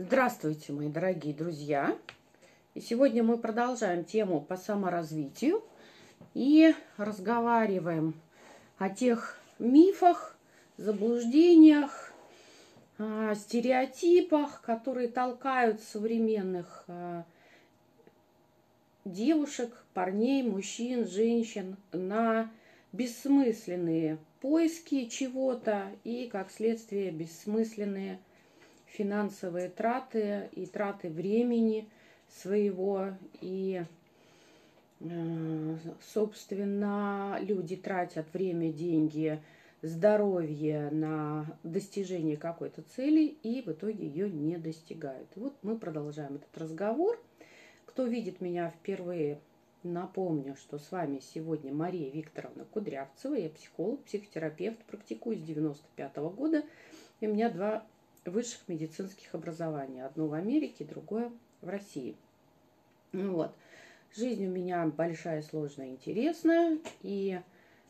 Здравствуйте, мои дорогие друзья! И сегодня мы продолжаем тему по саморазвитию и разговариваем о тех мифах, заблуждениях, стереотипах, которые толкают современных а, девушек, парней, мужчин, женщин на бессмысленные поиски чего-то и, как следствие, бессмысленные финансовые траты и траты времени своего. И, э, собственно, люди тратят время, деньги, здоровье на достижение какой-то цели и в итоге ее не достигают. вот мы продолжаем этот разговор. Кто видит меня впервые, напомню, что с вами сегодня Мария Викторовна Кудрявцева. Я психолог, психотерапевт, практикую с 95 -го года. И у меня два высших медицинских образований. Одно в Америке, другое в России. Ну вот. Жизнь у меня большая, сложная, интересная. И,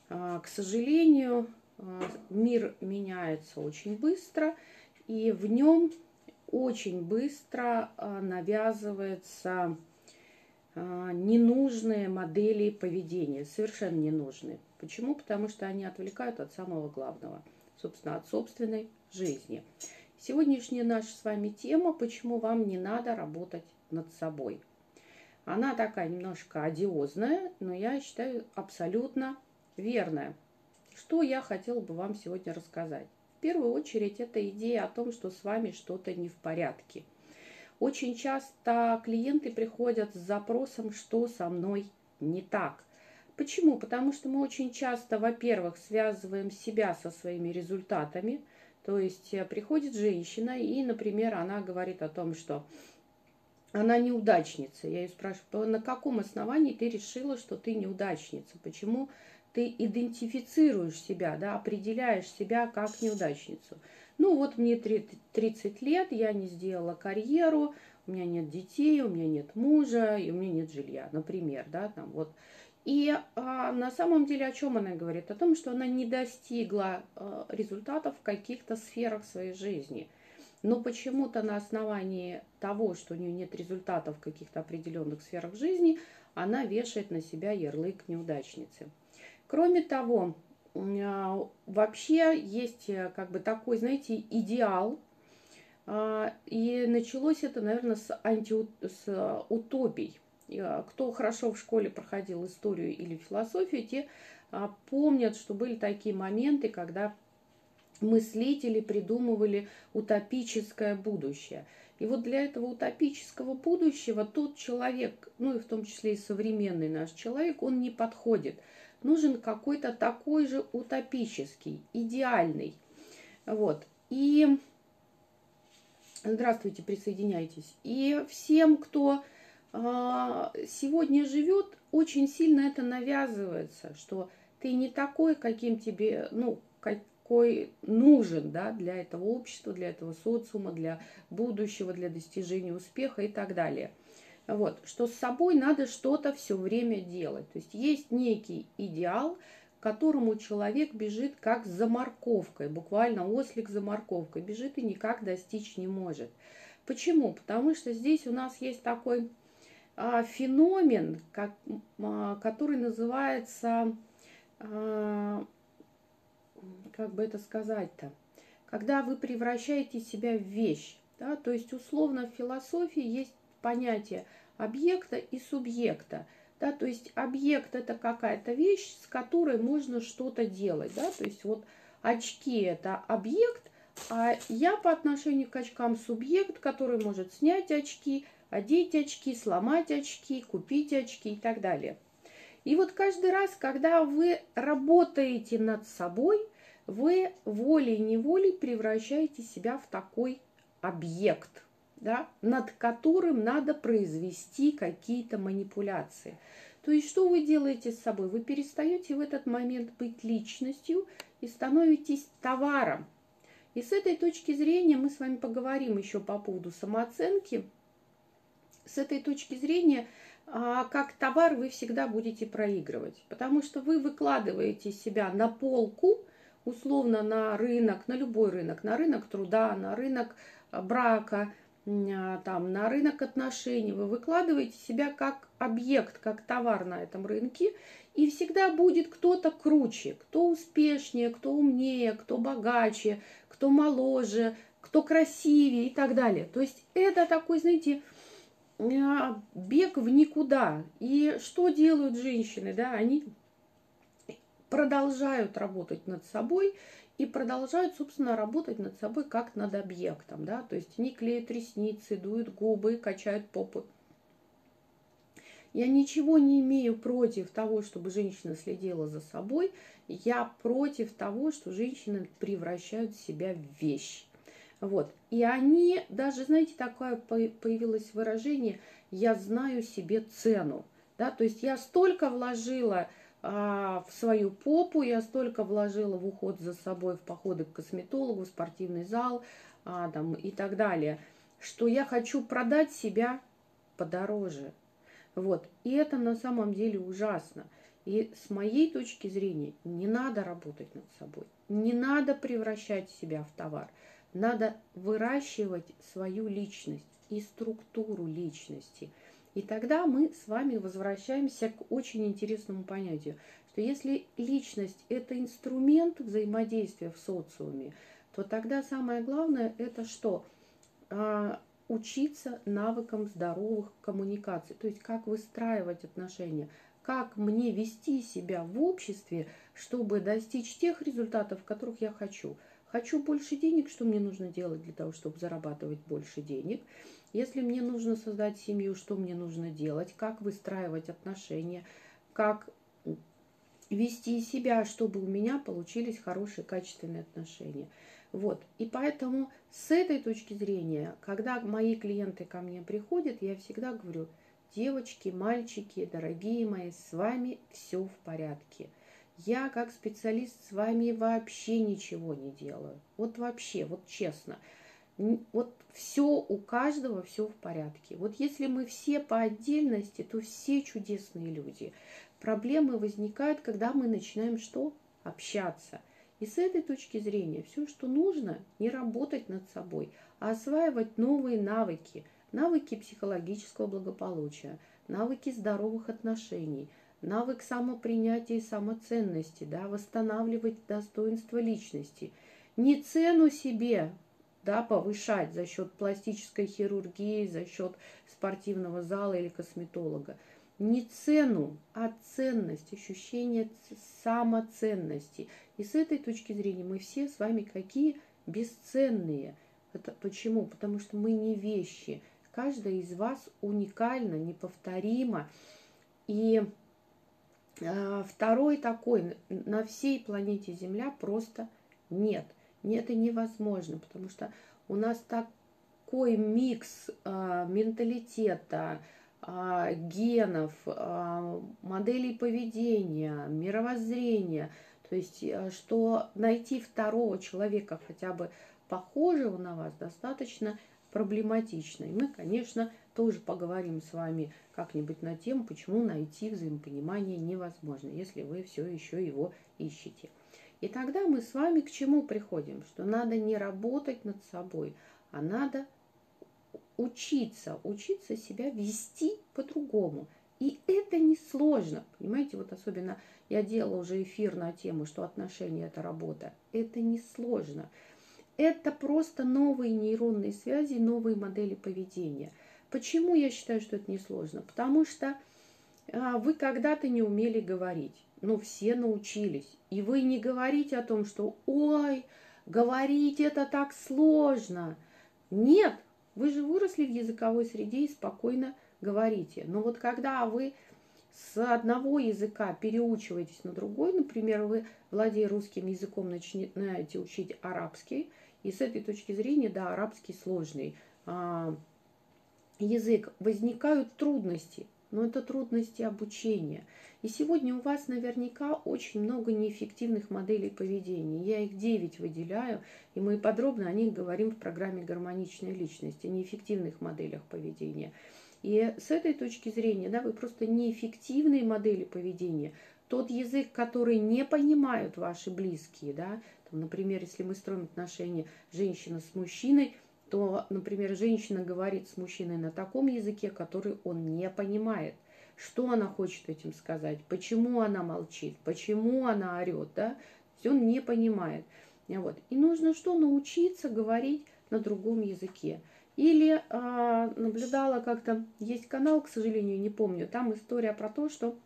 а, к сожалению, а, мир меняется очень быстро. И в нем очень быстро а, навязывается ненужные модели поведения, совершенно ненужные. Почему? Потому что они отвлекают от самого главного, собственно, от собственной жизни. Сегодняшняя наша с вами тема, почему вам не надо работать над собой. Она такая немножко одиозная, но я считаю абсолютно верная. Что я хотела бы вам сегодня рассказать? В первую очередь, это идея о том, что с вами что-то не в порядке. Очень часто клиенты приходят с запросом, что со мной не так. Почему? Потому что мы очень часто, во-первых, связываем себя со своими результатами – то есть э, приходит женщина, и, например, она говорит о том, что она неудачница. Я ее спрашиваю, на каком основании ты решила, что ты неудачница? Почему ты идентифицируешь себя, да, определяешь себя как неудачницу? Ну вот мне 30 лет, я не сделала карьеру, у меня нет детей, у меня нет мужа, и у меня нет жилья, например, да, там вот. И а, на самом деле о чем она говорит? О том, что она не достигла а, результатов в каких-то сферах своей жизни. Но почему-то на основании того, что у нее нет результатов в каких-то определенных сферах жизни, она вешает на себя ярлык неудачницы. Кроме того, а, вообще есть э, как бы такой, знаете, идеал, а, и началось это, наверное, с, анти, с утопий. А, кто хорошо в школе проходил историю или философию, те а, помнят, что были такие моменты, когда мыслители придумывали утопическое будущее. И вот для этого утопического будущего тот человек, ну и в том числе и современный наш человек, он не подходит. Нужен какой-то такой же утопический, идеальный. Вот. И здравствуйте, присоединяйтесь. И всем, кто сегодня живет, очень сильно это навязывается, что ты не такой, каким тебе, ну, какой нужен, да, для этого общества, для этого социума, для будущего, для достижения успеха и так далее. Вот, что с собой надо что-то все время делать. То есть есть некий идеал, к которому человек бежит как за морковкой, буквально ослик за морковкой, бежит и никак достичь не может. Почему? Потому что здесь у нас есть такой а, феномен, как, а, который называется, а, как бы это сказать-то, когда вы превращаете себя в вещь. Да? То есть условно в философии есть понятие объекта и субъекта. Да? То есть объект это какая-то вещь, с которой можно что-то делать. Да? То есть вот очки это объект, а я по отношению к очкам субъект, который может снять очки – одеть очки, сломать очки, купить очки и так далее. И вот каждый раз, когда вы работаете над собой, вы волей-неволей превращаете себя в такой объект, да, над которым надо произвести какие-то манипуляции. То есть что вы делаете с собой? Вы перестаете в этот момент быть личностью и становитесь товаром. И с этой точки зрения мы с вами поговорим еще по поводу самооценки – с этой точки зрения, а, как товар вы всегда будете проигрывать, потому что вы выкладываете себя на полку, условно на рынок, на любой рынок, на рынок труда, на рынок а, брака, а, там, на рынок отношений, вы выкладываете себя как объект, как товар на этом рынке, и всегда будет кто-то круче, кто успешнее, кто умнее, кто богаче, кто моложе, кто красивее и так далее. То есть это такой, знаете, бег в никуда. И что делают женщины, да, они продолжают работать над собой и продолжают, собственно, работать над собой как над объектом, да, то есть они клеят ресницы, дуют губы, качают попы. Я ничего не имею против того, чтобы женщина следила за собой. Я против того, что женщины превращают себя в вещь. Вот. И они, даже, знаете, такое появилось выражение, я знаю себе цену. Да? То есть я столько вложила а, в свою попу, я столько вложила в уход за собой, в походы к косметологу, в спортивный зал а, там, и так далее, что я хочу продать себя подороже. Вот. И это на самом деле ужасно. И с моей точки зрения не надо работать над собой, не надо превращать себя в товар, надо выращивать свою личность и структуру личности – и тогда мы с вами возвращаемся к очень интересному понятию, что если личность – это инструмент взаимодействия в социуме, то тогда самое главное – это что? А, учиться навыкам здоровых коммуникаций, то есть как выстраивать отношения, как мне вести себя в обществе, чтобы достичь тех результатов, которых я хочу. Хочу больше денег, что мне нужно делать для того, чтобы зарабатывать больше денег – если мне нужно создать семью, что мне нужно делать, как выстраивать отношения, как вести себя, чтобы у меня получились хорошие, качественные отношения. Вот. И поэтому с этой точки зрения, когда мои клиенты ко мне приходят, я всегда говорю, девочки, мальчики, дорогие мои, с вами все в порядке. Я как специалист с вами вообще ничего не делаю. Вот вообще, вот честно вот все у каждого все в порядке. Вот если мы все по отдельности, то все чудесные люди. Проблемы возникают, когда мы начинаем что? Общаться. И с этой точки зрения все, что нужно, не работать над собой, а осваивать новые навыки, навыки психологического благополучия, навыки здоровых отношений, навык самопринятия и самоценности, да, восстанавливать достоинство личности. Не цену себе да, повышать за счет пластической хирургии, за счет спортивного зала или косметолога. Не цену, а ценность, ощущение самоценности. И с этой точки зрения мы все с вами какие бесценные. Это почему? Потому что мы не вещи. Каждая из вас уникальна, неповторима. И второй такой на всей планете Земля просто нет. Это невозможно, потому что у нас такой микс э, менталитета, э, генов, э, моделей поведения, мировоззрения. То есть, э, что найти второго человека, хотя бы похожего на вас, достаточно проблематично. И мы, конечно, тоже поговорим с вами как-нибудь на тему, почему найти взаимопонимание невозможно, если вы все еще его ищете. И тогда мы с вами к чему приходим? Что надо не работать над собой, а надо учиться, учиться себя вести по-другому. И это несложно, понимаете, вот особенно я делала уже эфир на тему, что отношения – это работа. Это несложно. Это просто новые нейронные связи, новые модели поведения. Почему я считаю, что это несложно? Потому что а, вы когда-то не умели говорить. Ну, все научились. И вы не говорите о том, что «Ой, говорить это так сложно». Нет, вы же выросли в языковой среде и спокойно говорите. Но вот когда вы с одного языка переучиваетесь на другой, например, вы, владея русским языком, начинаете учить арабский, и с этой точки зрения, да, арабский сложный а, язык, возникают трудности – но это трудности обучения. И сегодня у вас наверняка очень много неэффективных моделей поведения. Я их 9 выделяю, и мы подробно о них говорим в программе «Гармоничная личность», о неэффективных моделях поведения. И с этой точки зрения, да, вы просто неэффективные модели поведения. Тот язык, который не понимают ваши близкие, да, там, например, если мы строим отношения женщина с мужчиной, то, например, женщина говорит с мужчиной на таком языке, который он не понимает. Что она хочет этим сказать, почему она молчит, почему она орет, да? То он не понимает. Вот. И нужно что? Научиться говорить на другом языке. Или а, наблюдала как-то, есть канал, к сожалению, не помню, там история про то, что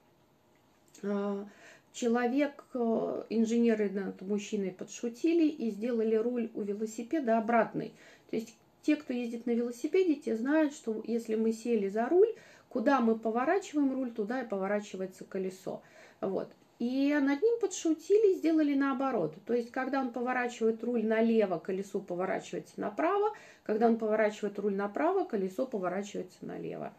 а, человек, а, инженеры над мужчиной подшутили и сделали руль у велосипеда обратный. То есть те, кто ездит на велосипеде, те знают, что если мы сели за руль, куда мы поворачиваем руль, туда и поворачивается колесо. Вот. И над ним подшутили, сделали наоборот. То есть, когда он поворачивает руль налево, колесо поворачивается направо. Когда он поворачивает руль направо, колесо поворачивается налево.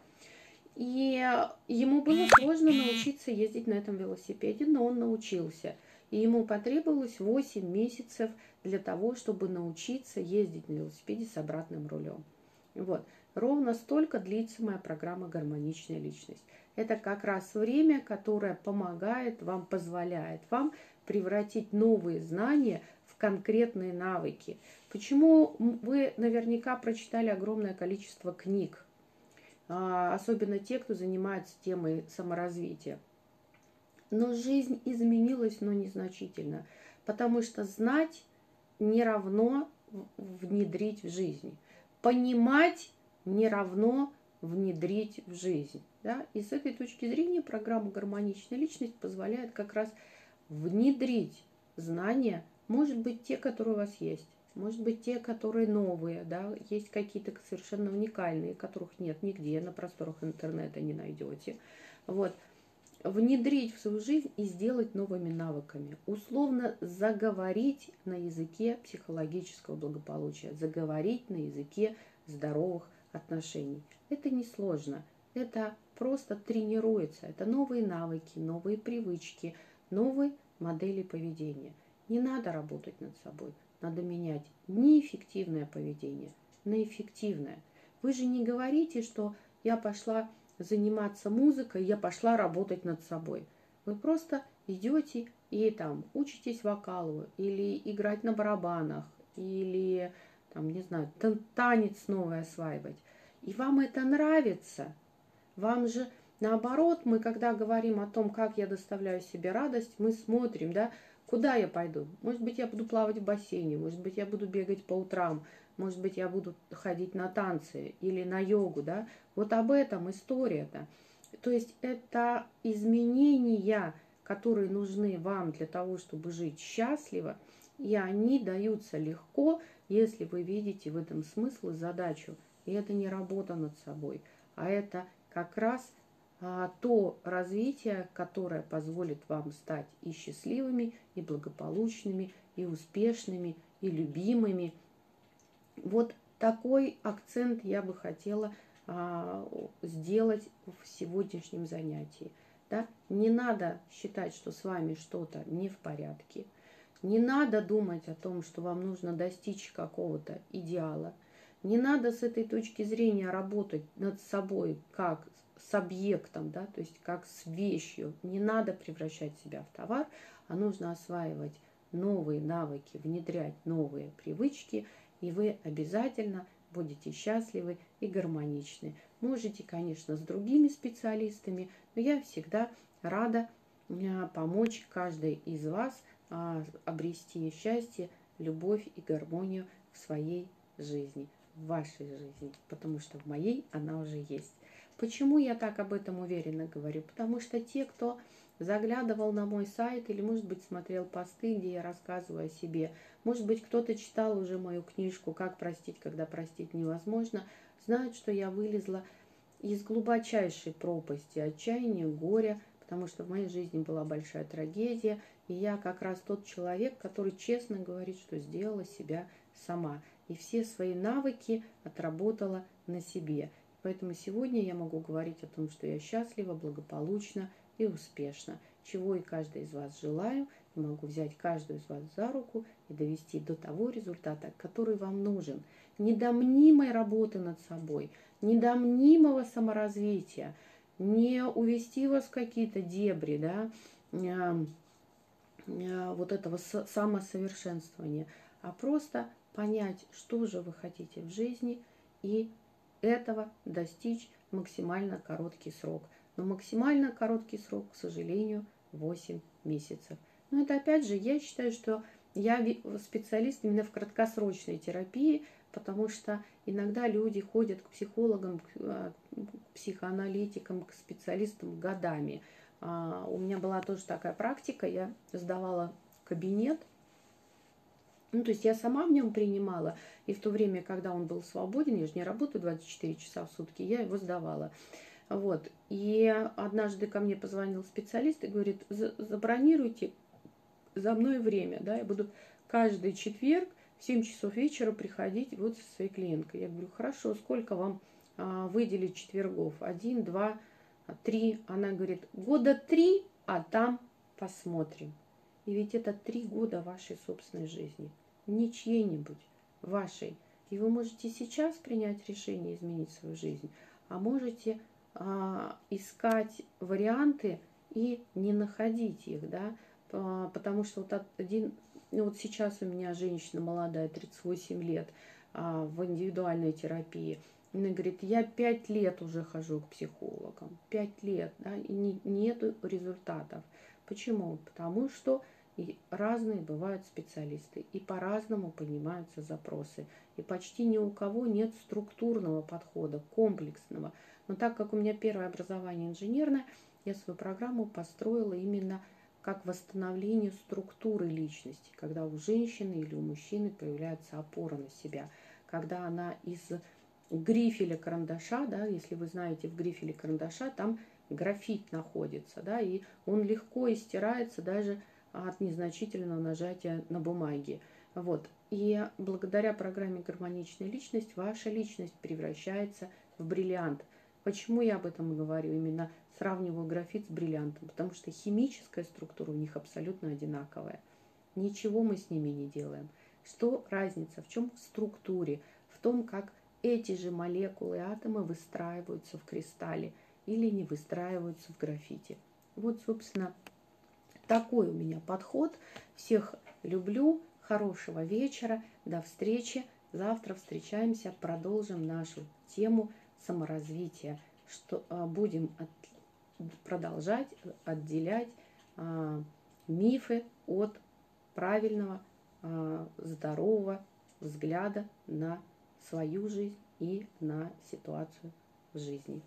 И ему было сложно научиться ездить на этом велосипеде, но он научился. И ему потребовалось 8 месяцев для того, чтобы научиться ездить на велосипеде с обратным рулем. Вот. Ровно столько длится моя программа «Гармоничная личность». Это как раз время, которое помогает вам, позволяет вам превратить новые знания в конкретные навыки. Почему вы наверняка прочитали огромное количество книг, а, особенно те, кто занимается темой саморазвития. Но жизнь изменилась, но незначительно, потому что знать не равно внедрить в жизнь. Понимать не равно внедрить в жизнь. Да? И с этой точки зрения программа «Гармоничная личность» позволяет как раз внедрить знания, может быть, те, которые у вас есть, может быть, те, которые новые, да, есть какие-то совершенно уникальные, которых нет нигде, на просторах интернета не найдете. Вот. Внедрить в свою жизнь и сделать новыми навыками. Условно заговорить на языке психологического благополучия, заговорить на языке здоровых отношений. Это несложно. Это просто тренируется. Это новые навыки, новые привычки, новые модели поведения. Не надо работать над собой. Надо менять неэффективное поведение на эффективное. Вы же не говорите, что я пошла заниматься музыкой, я пошла работать над собой. Вы просто идете и там учитесь вокалу или играть на барабанах, или там, не знаю, танец новый осваивать. И вам это нравится. Вам же, наоборот, мы, когда говорим о том, как я доставляю себе радость, мы смотрим, да, куда я пойду. Может быть, я буду плавать в бассейне, может быть, я буду бегать по утрам, может быть, я буду ходить на танцы или на йогу, да. Вот об этом история-то. То есть это изменения, которые нужны вам для того, чтобы жить счастливо, и они даются легко, если вы видите в этом смысл и задачу. И это не работа над собой, а это как раз а, то развитие, которое позволит вам стать и счастливыми, и благополучными, и успешными, и любимыми. Вот такой акцент я бы хотела а, сделать в сегодняшнем занятии. Да? Не надо считать, что с вами что-то не в порядке. Не надо думать о том, что вам нужно достичь какого-то идеала. Не надо с этой точки зрения работать над собой как с объектом, да, то есть как с вещью. Не надо превращать себя в товар, а нужно осваивать новые навыки, внедрять новые привычки, и вы обязательно будете счастливы и гармоничны. Можете, конечно, с другими специалистами, но я всегда рада э, помочь каждой из вас а, обрести счастье, любовь и гармонию в своей жизни в вашей жизни, потому что в моей она уже есть. Почему я так об этом уверенно говорю? Потому что те, кто заглядывал на мой сайт или, может быть, смотрел посты, где я рассказываю о себе, может быть, кто-то читал уже мою книжку «Как простить, когда простить невозможно», знают, что я вылезла из глубочайшей пропасти отчаяния, горя, потому что в моей жизни была большая трагедия, и я как раз тот человек, который честно говорит, что сделала себя сама – и все свои навыки отработала на себе. Поэтому сегодня я могу говорить о том, что я счастлива, благополучна и успешна, чего и каждый из вас желаю. И могу взять каждую из вас за руку и довести до того результата, который вам нужен. Не до мнимой работы над собой, не до мнимого саморазвития, не увести вас в какие-то дебри, да, вот этого самосовершенствования, а просто понять, что же вы хотите в жизни и этого достичь максимально короткий срок. Но максимально короткий срок, к сожалению, 8 месяцев. Но это опять же, я считаю, что я специалист именно в краткосрочной терапии, потому что иногда люди ходят к психологам, к а, психоаналитикам, к специалистам годами. А, у меня была тоже такая практика, я сдавала кабинет, ну, то есть я сама в нем принимала, и в то время, когда он был свободен, я же не работаю 24 часа в сутки, я его сдавала. Вот. И однажды ко мне позвонил специалист и говорит, забронируйте за мной время, да, я буду каждый четверг в 7 часов вечера приходить вот со своей клиенткой. Я говорю, хорошо, сколько вам а, выделить четвергов? Один, два, три. Она говорит, года три, а там посмотрим. И ведь это три года вашей собственной жизни, не чьей-нибудь, вашей. И вы можете сейчас принять решение изменить свою жизнь, а можете искать варианты и не находить их, да, а, потому что вот один, ну вот сейчас у меня женщина молодая, 38 лет, а, в индивидуальной терапии. Она говорит, я пять лет уже хожу к психологам, пять лет, да, и не, нету результатов. Почему? Потому что и разные бывают специалисты, и по-разному понимаются запросы. И почти ни у кого нет структурного подхода, комплексного. Но так как у меня первое образование инженерное, я свою программу построила именно как восстановление структуры личности, когда у женщины или у мужчины появляется опора на себя, когда она из грифеля карандаша, да, если вы знаете, в грифеле карандаша там графит находится, да, и он легко истирается даже от незначительного нажатия на бумаге. Вот. И благодаря программе «Гармоничная личность» ваша личность превращается в бриллиант. Почему я об этом говорю? Именно сравниваю графит с бриллиантом, потому что химическая структура у них абсолютно одинаковая. Ничего мы с ними не делаем. Что разница? В чем структуре? В том, как эти же молекулы и атомы выстраиваются в кристалле или не выстраиваются в графите. Вот, собственно, такой у меня подход. Всех люблю. Хорошего вечера. До встречи. Завтра встречаемся. Продолжим нашу тему саморазвития. Что а, будем от, продолжать отделять а, мифы от правильного, а, здорового взгляда на свою жизнь и на ситуацию в жизни.